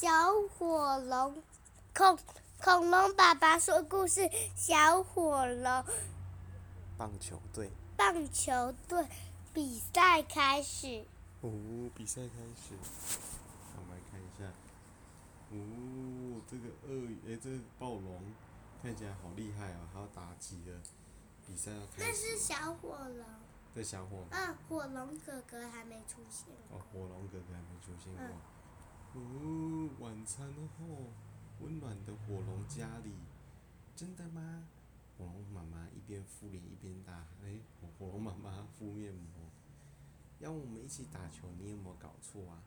小火龙，恐恐龙爸爸说故事，小火龙。棒球队。棒球队比赛开始。哦，比赛开始。我们来看一下。哦，这个鳄鱼，哎，这个暴龙看起来好厉害啊！还要打击了。比赛要开始。那是小火龙。这小火龙。嗯，火龙哥哥还没出现。哦，火龙哥哥还没出现过。嗯、哦，晚餐后，温暖的火龙家里，真的吗？火龙妈妈一边敷脸一边打，哎，火龙妈妈敷面膜。要我们一起打球，你有没有搞错啊？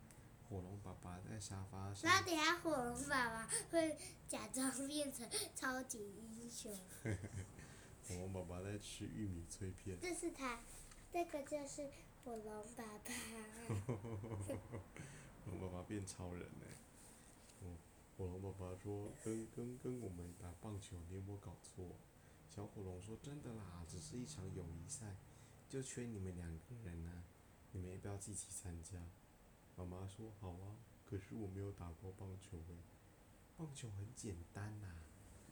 火龙爸爸在沙发上。那等下火龙爸爸会假装变成超级英雄。火龙爸爸在吃玉米脆片。这是他，这个就是火龙爸爸。火龙爸爸变超人了。哦，火龙爸爸说：“跟跟跟我们打棒球，你有没有搞错？”小火龙说：“真的啦，只是一场友谊赛，就缺你们两个人呢、你们要不要一起参加？”妈妈说：“好啊，可是我没有打过棒球诶。棒球很简单呐。”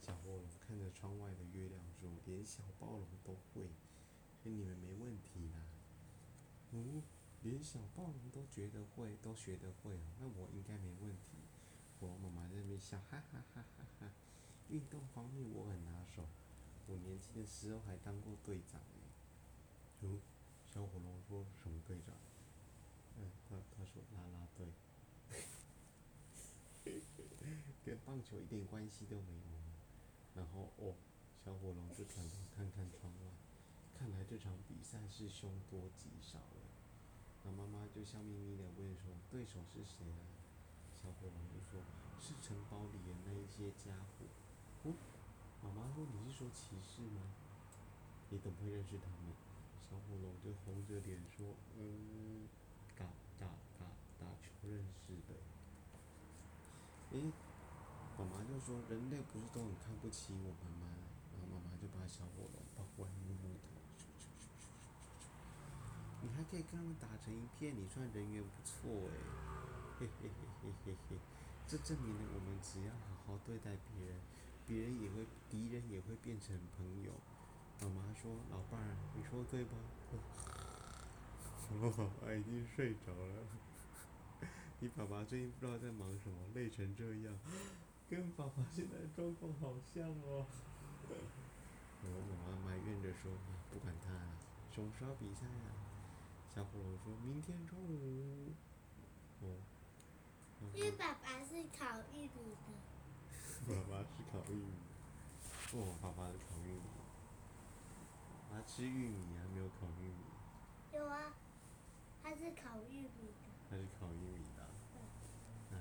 小火龙看着窗外的月亮说：“连小暴龙都会，所以你们没问题啦。”嗯，连小暴龙都觉得会，都学得会哦，那我应该没问题。我妈妈在那边笑，哈哈哈哈哈哈。运动方面我很拿手。我年轻的时候还当过队长呢。哦，小火龙说什么队长？嗯，他他说啦啦队，跟棒球一点关系都没有。然后哦，小火龙就转头看看窗外，看来这场比赛是凶多吉少了。那妈妈就笑眯眯的问说：“对手是谁啊？”小火龙就说：“是城堡里的那一些家伙。”哦。妈妈说：“你是说骑士吗？你怎么会认识他们？”小火龙就红着脸说：“嗯，打打打打球认识的。”诶，妈妈就说：“人类不是都很看不起我们吗？”然后妈妈就把小火龙抱过来摸摸头，你还可以跟他们打成一片，你算人缘不错诶。嘿嘿嘿嘿嘿嘿，这证明了我们只要好好对待别人。别人也会，敌人也会变成朋友。老妈说：“老伴儿，你说对吧？” 我爸爸已经睡着了。你爸爸最近不知道在忙什么，累成这样，跟爸爸现在状况好像哦。我妈妈埋怨着说：“不管他了，什么时候比赛啊？”小火龙说：“明天中午。”哦。因为爸爸是烤玉米的。爸爸是烤玉米，哦，爸爸是烤玉米，他吃玉米还，没有烤玉米。有啊，他是烤玉米的。他是烤玉米的。嗯。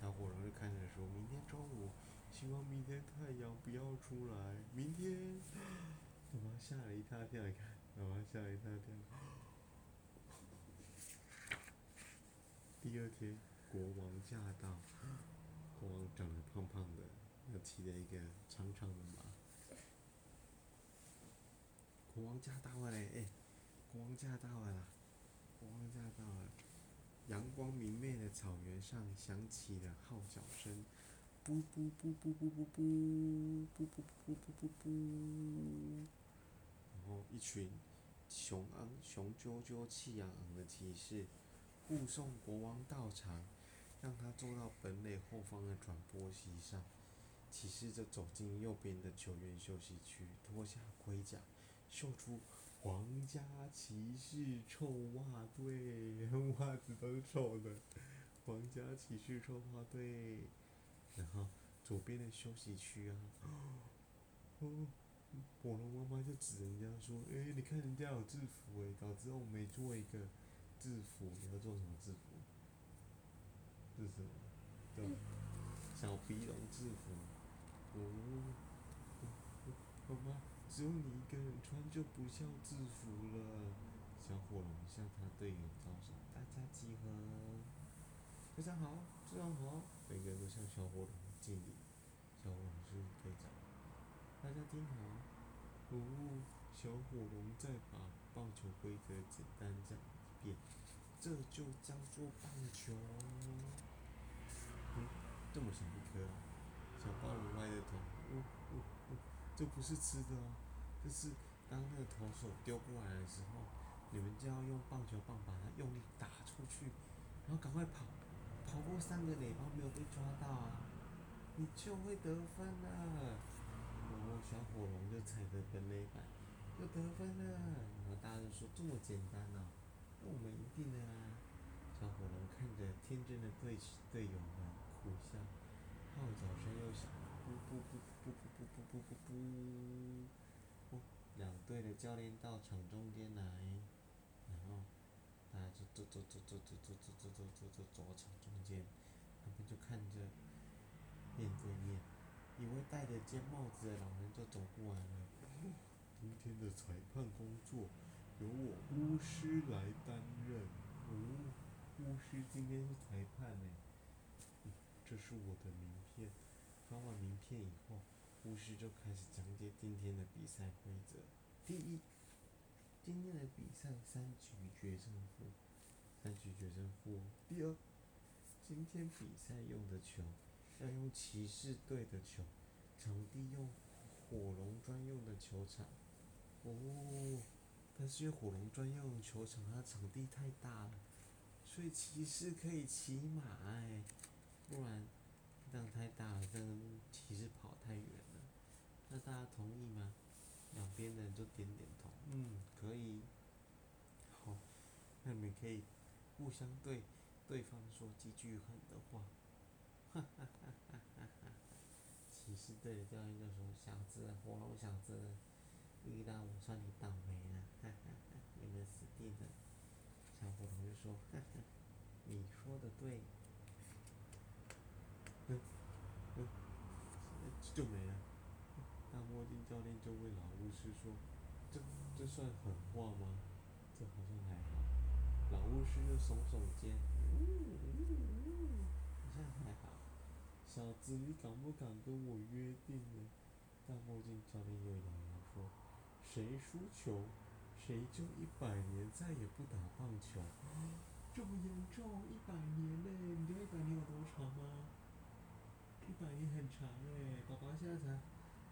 小火龙就看着说：“明天中午，希望明天太阳不要出来。明天。”妈妈吓了一大跳，你看，妈妈吓了一大跳。第二天，国王驾到。国王长得胖胖的，又骑着一个长长的马。国王驾到了嘞！哎，国王驾到了啦！国王驾到了！阳光明媚的草原上响起了号角声，噗噗噗噗噗噗噗，噗噗噗噗噗噗。然后一群雄昂、雄赳赳、气昂昂的骑士护送国王到场。让他坐到本垒后方的转播席上，骑士就走进右边的球员休息区，脱下盔甲，秀出皇家骑士臭袜队，袜子都是臭的，皇家骑士臭袜队。然后左边的休息区啊，哦，火龙妈妈就指人家说：“哎，你看人家有制服哎，早知道我没做一个制服，你要做什么制服？”是什么？对，小皮龙制服。哦，好吧，只有你一个人穿就不像制服。了。小火龙向他队友招手，大家集合。非常好，非常好。每个人都向小火龙敬礼。小火龙是队长。大家听好。哦，小火龙再把棒球规则简单讲。这就叫做棒球。嗯，这么小一颗，小暴龙歪着头，呜呜呜，这不是吃的哦，这是当那个投手丢过来的时候，你们就要用棒球棒把它用力打出去，然后赶快跑，跑过三个垒包没有被抓到啊，你就会得分了。然后小火龙就踩着本垒板，就得分了。然后大家就说这么简单哦，我们一定了啊。小火龙看着天真的队队友们苦笑，号角声又响，噗噗噗噗噗噗噗噗噗噗。哦，两队的教练到场中间来，然后大家就走走走走走走走走走走走走到场中间，他们就看着面对面，一位戴着尖帽子的老人就走过来了。今天的裁判工作由我巫师来担任。哦。巫师今天是裁判呢，嗯，这是我的名片。发完名片以后，巫师就开始讲解今天的比赛规则。第一，今天的比赛三局决胜负，三局决胜负。第二，今天比赛用的球要用骑士队的球，场地用火龙专用的球场。哦，但是因为火龙专用球场，它场地太大了。所以骑士可以骑马哎，不然这样太大了，这样骑士跑太远了。那大家同意吗？两边的人就点点头，嗯，可以。好，那你们可以互相对对方说几句狠的话。哈哈哈哈哈哈！骑士队的教练就说：“小子，火龙小子，遇到我算你倒霉了，哈哈哈，你们死定了。”小火龙就说：“哈哈，你说的对。”嗯嗯，就没了。大墨镜教练就问老巫师说：“这这算狠话吗？”这好像还好。老巫师就耸耸肩：“嗯嗯嗯，好像还好。”小子，你敢不敢跟我约定呢？大墨镜教练又摇摇：“谁输球？”谁就一百年再也不打棒球？这么严重？一百年嘞？你知道一百年有多长吗？一百年很长哎，爸爸现在才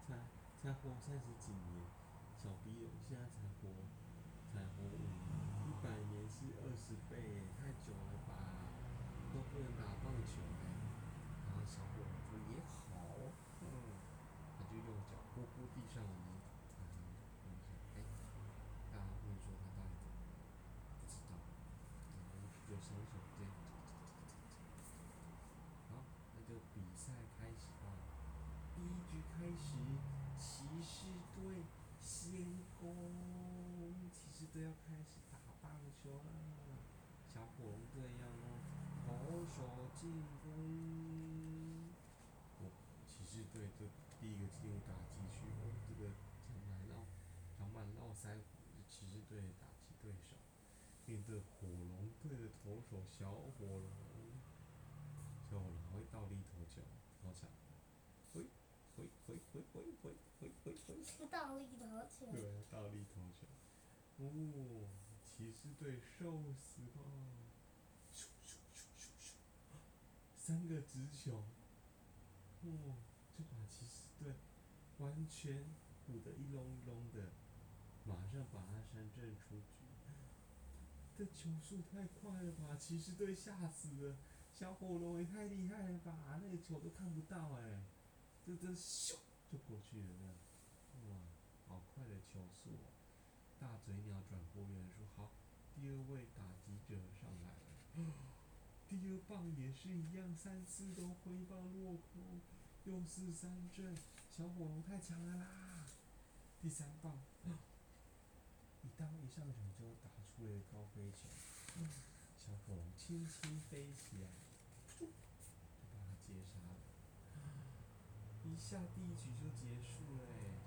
才才活三十几年，小皮龙现在才活才活五年，一百年是二十倍，太久了吧？都不能打棒球哎。然后小火龙说也好，嗯，他就用脚扑扑地上的泥土，嗯，哎。大家会说他到底怎么了？不知道。然后就耸耸肩，好，那就比赛开始吧。第一局开始，骑士队先攻，骑士队要开始打棒球了。小火龙队要用投手进攻。哦，骑士队这第一个进入打击区，哦，这个长满绕长满络腮胡。骑士队打击对手，面对火龙队的投手小火龙，小火龙会倒立投球，好巧，挥挥挥挥挥挥挥挥挥，倒立投球。对，倒立投球。哦，骑士队受死吧！咻咻咻咻咻，三个直球，哦，就把骑士队完全唬得一隆一隆的。马上把他山震出局，这球速太快了吧！骑士队吓死了，小火龙也太厉害了吧！那个球都看不到哎，这这咻就过去了呢，哇，好快的球速哦！大嘴鸟转播员说：“好，第二位打击者上来了，第二棒也是一样，三次都挥棒落空，又是三振，小火龙太强了啦！第三棒。”一到一上场就打出了一个高飞球，小火龙轻轻飞起来，就把它接杀了。一下第一局就结束了哎，上半场就结束了。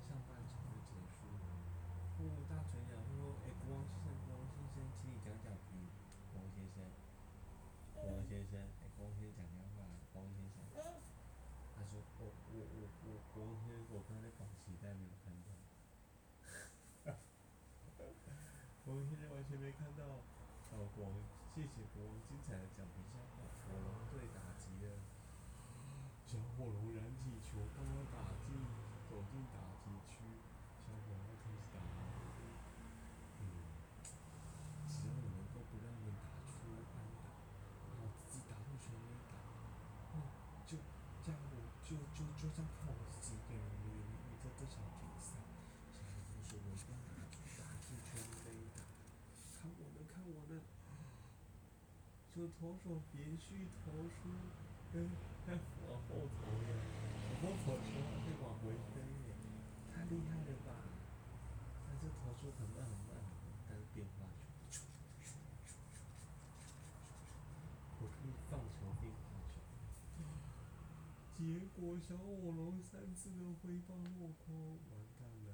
哦，大嘴鸟说：“哎，国王先生，国王先生，请你讲讲评。”国王先生，国王先生，哎，国王先生讲讲话，国王先生。他说：“我我我我，国王先生，我刚才保持在没有看到。”国王现在完全没看到，哦，国王，谢谢国王精彩的讲评，下火龙队打击了，小火龙燃起球，帮我打进，走进打击区。小火龙开始打了。嗯，只要我能够不让他们打出安打，然后自己打出全垒打，哦，就这样我就就就这样看我自己一个人赢赢这这场比赛。小火龙说：“我一定要打出打出全垒打，看我的，看我的。”投手连续投出，跟在往后投呀，往后投球还可以往回飞耶，太厉害了吧！但是投出很慢很慢，但是变化球，投出放球变化球，结果小火龙三次的挥棒落空，完蛋了，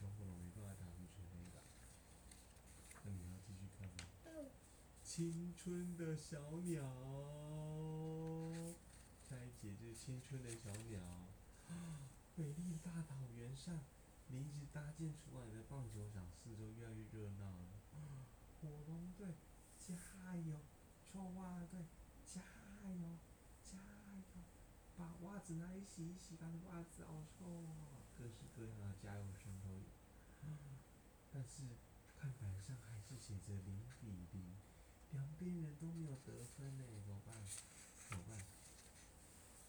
小火龙没办法打出全垒打。那你要继续看吗？青春的小鸟，下一节就是青春的小鸟。美丽的大草原上，临时搭建出来的棒球场四周越来越热闹了。火龙队加油，臭袜队加油加油，把袜子拿来洗一洗吧，袜子好臭啊！各式各样的加油声都有。但是看板上还是写着零比零。两边人都没有得分呢，怎么办？怎么办？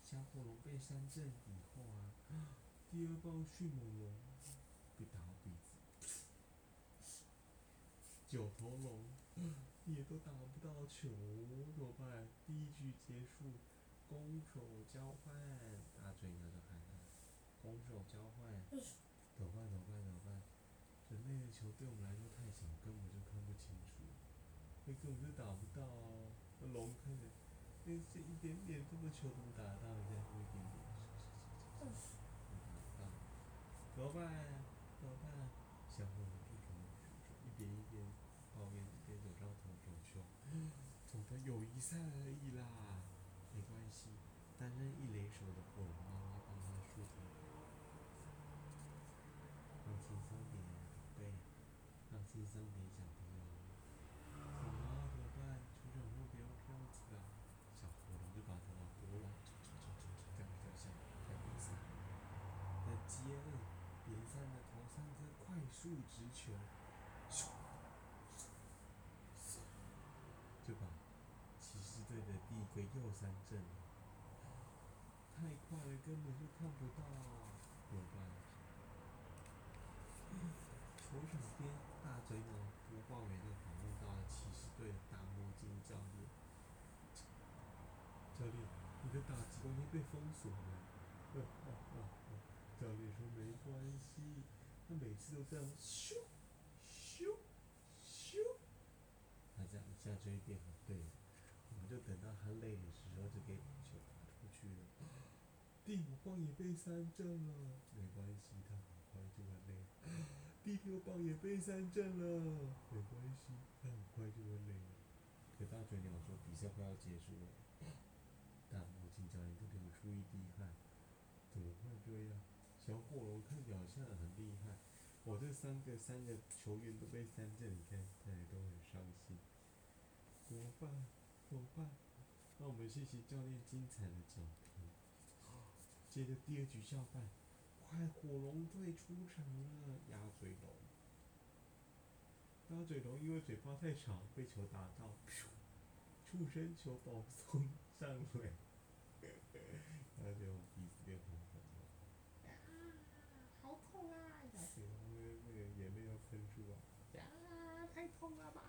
小火龙被三振以后啊，第二棒迅猛龙被打到鼻子，九头龙也都打不到球，怎么办？第一局结束，攻守交换，大嘴鸟就喊了：“攻守交换，怎么办？怎么办？怎么办？人类的球对我们来说太小，根本就看不清楚。”那根本就打不到哦，那龙看着，那这一点点这么球怎么打得到？人家说一点点，是是是是是，打不到，怎么办？怎么办？小火龙一头一边一边抱怨一边走上投手丘，总的友谊赛而已啦，没关系，担任一垒手的火龙妈妈帮他梳头，放轻松点，宝贝，放轻松点，小朋友。怎么怎么办？球场上不要这样子啊！小火龙就把头发拨了，这样比较像在比赛。在接二连三的投三颗快速直球，就把骑士队的第一个又三振了。太快了，根本就看不到，怎么办？球场边，大嘴鸟播报员就访问到了骑士队的大魔镜教练。教练，你的打击完全被封锁了。教练说没关系，他每次都这样咻咻咻，他这样一下就会变很对。我们就等到他累的时候，就可以把球打出去了。第五棒也被三振了，没关系，他很快就会累。第六棒也被三振了，没关系，他很快就会累了。可大嘴鸟说比赛快要结束了，大魔镜教练都流出一滴汗，怎么会这样？小火龙看起来很厉害，我这三个三个球员都被三振，你看大家都很伤心。怎么办？怎么办？那我们谢谢教练精彩的讲评。接着第二局下半。快，火龙队出场了！鸭嘴龙，鸭嘴龙因为嘴巴太长，被球打到，触身球保送上垒，鸭嘴龙鼻子变红红的，啊，好痛啊！鸭嘴龙那个那个眼泪要喷出来，啊，太痛了吧！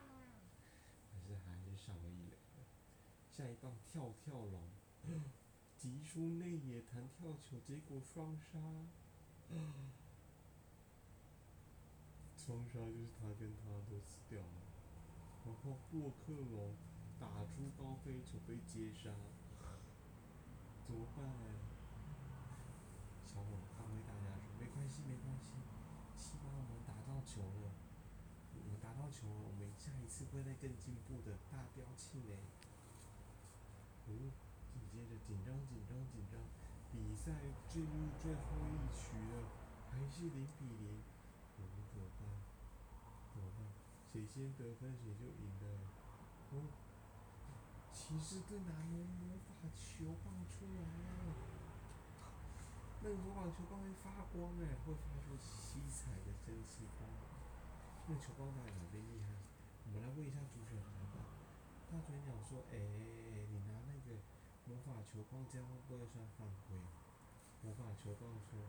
但是还是上了一垒的，下一棒跳跳龙，击出内野弹跳球，结果双杀。双杀就是他跟他都死掉了，然后洛克龙打出高飞球被接杀，怎么办？小火龙安慰大家说：“没关系，没关系，起码我们打到球了，要求，我们下一次会再更进步的，大标气呢。”哦，紧接着紧张紧张紧张。比赛进入最后一局了，还是零比零，我们怎么办？怎么办？谁先得分谁就赢了。哦，骑士队拿魔魔法球棒出来了，那个魔法球棒会发光哎，会发出七彩的真实光。那个球棒到底哪边厉害？我们来问一下主角团吧。大嘴鸟说：“哎、你拿那个魔法球棒，这样会不会算犯规？”魔法球棒说：“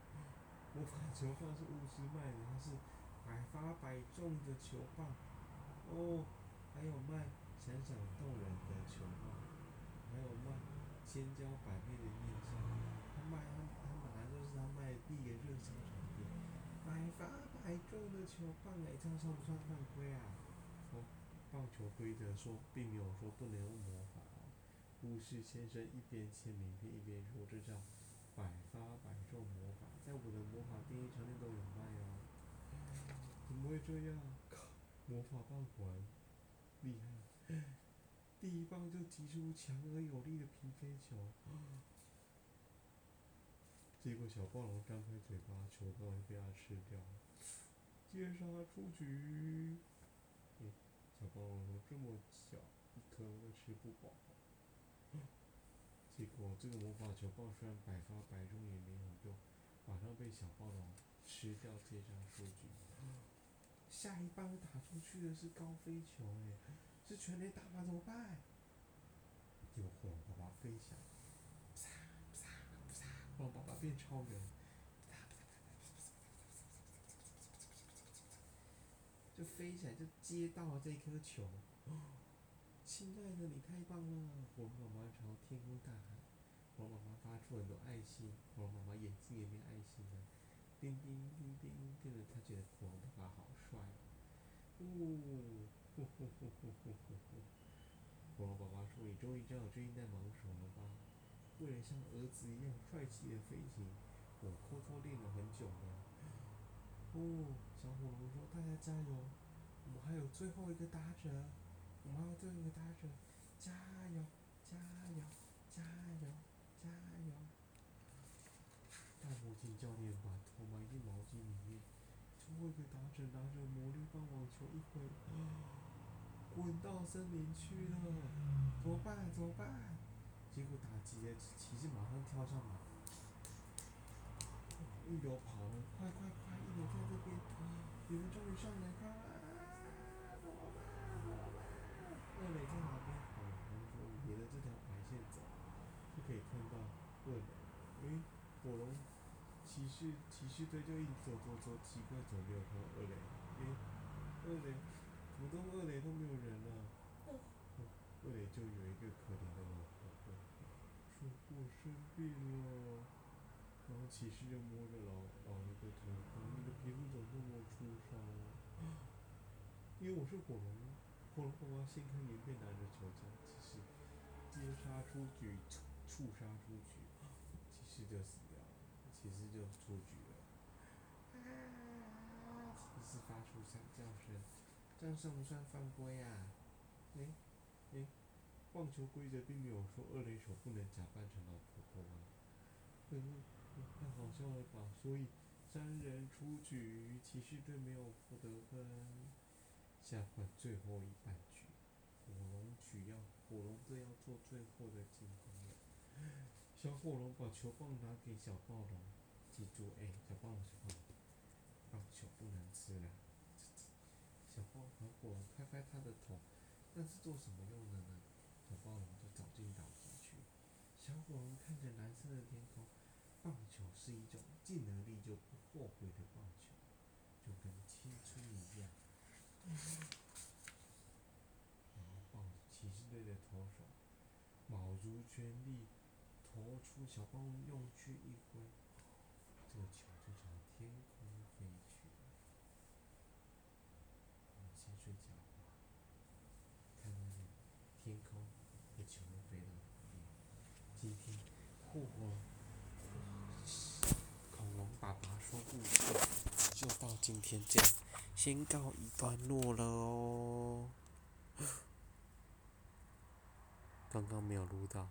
魔法球棒是巫师卖的，它是百发百中的球棒。哦，还有卖闪闪动人的球棒，还有卖千娇百媚的面纱。他卖他他本来就是他卖的第一个热销产品，百发百中的球棒哎，这样算不算犯规啊？”哦，棒球规则说并没有说不能用魔法哦。巫师先生一边签名片一边说：“这叫。”百发百中魔法，在我的魔法便利商店都有卖哦。怎么会这样？靠，魔法棒果然厉害，第一棒就击出强而有力的平飞球。结果小暴龙张开嘴巴，球棒被他吃掉了。接杀出局。嗯，小暴龙说：“这么小一颗，都吃不饱。”结果这个魔法球棒虽然百发百中也没有用，马上被小暴龙吃掉，接杀出局。下一棒打出去的是高飞球，哎，是全垒打吗？怎么办？结果火龙爸爸飞翔，啪，火龙爸爸变超人，就飞起来就接到了这颗球。亲爱的，你太棒了！火龙妈妈朝天空大喊。火龙妈妈发出很多爱心，火龙妈妈眼睛也变爱心了，叮叮叮叮，跟着她觉得火龙爸爸好帅哦。呜，呼呼呼呼呼呼呼。火龙爸爸说：“你终于知道我最近在忙什么了吧？为了像儿子一样帅气的飞行，我偷偷练了很久呢。”哦，小火龙说：“大家加油！我们还有最后一个打者。”我们还有最后一个打者，加油，加油，加油，加油！大魔镜教练把头埋进毛巾里面，最后一个打者拿着魔力棒网球一挥，滚到森林去了。怎么办？怎么办？结果打击的骑士马上跳上马，一溜跑了，快快快！一溜在这边，你们终于上来看。二垒在哪边？好，我们说沿着这条白线走，就可以看到二垒。诶，火龙骑士骑士队就一直走走走，奇怪，走没有看到二垒。诶，二垒，怎么二垒都没有人了？二垒就有一个可怜的老婆婆，说我生病了。然后骑士就摸着老老人的头，说你的皮肤怎么这么粗糙？因为我是火龙。火龙爸爸掀开棉被，拿着球将骑士接杀出局，触杀出局，骑士就死掉了，骑士就出局了。骑士发出惨叫声，这样算不算犯规啊？诶诶，棒球规则并没有说二垒手不能假扮成老婆婆啊。嗯，太好笑了吧？所以三人出局，骑士队没有获得分。下换最后一半局，火龙取要火龙队要做最后的进攻了。小火龙把球棒拿给小暴龙，记住，哎，小暴龙，小暴龙，棒球不能吃了。小暴龙火龙拍拍他的头，那是做什么用的呢？小暴龙就找进岛子去。小火龙看着蓝色的天空，棒球是一种进了力就不后悔的棒球，就跟青春一样。然后棒骑士队的投手，卯足全力投出，小棒用去一挥，这个球就朝天空飞去了。我们先睡觉吧，看那个天空和球飞到哪里。今恐龙爸爸说故事就到今天这样。先告一段落了哦，刚刚没有录到。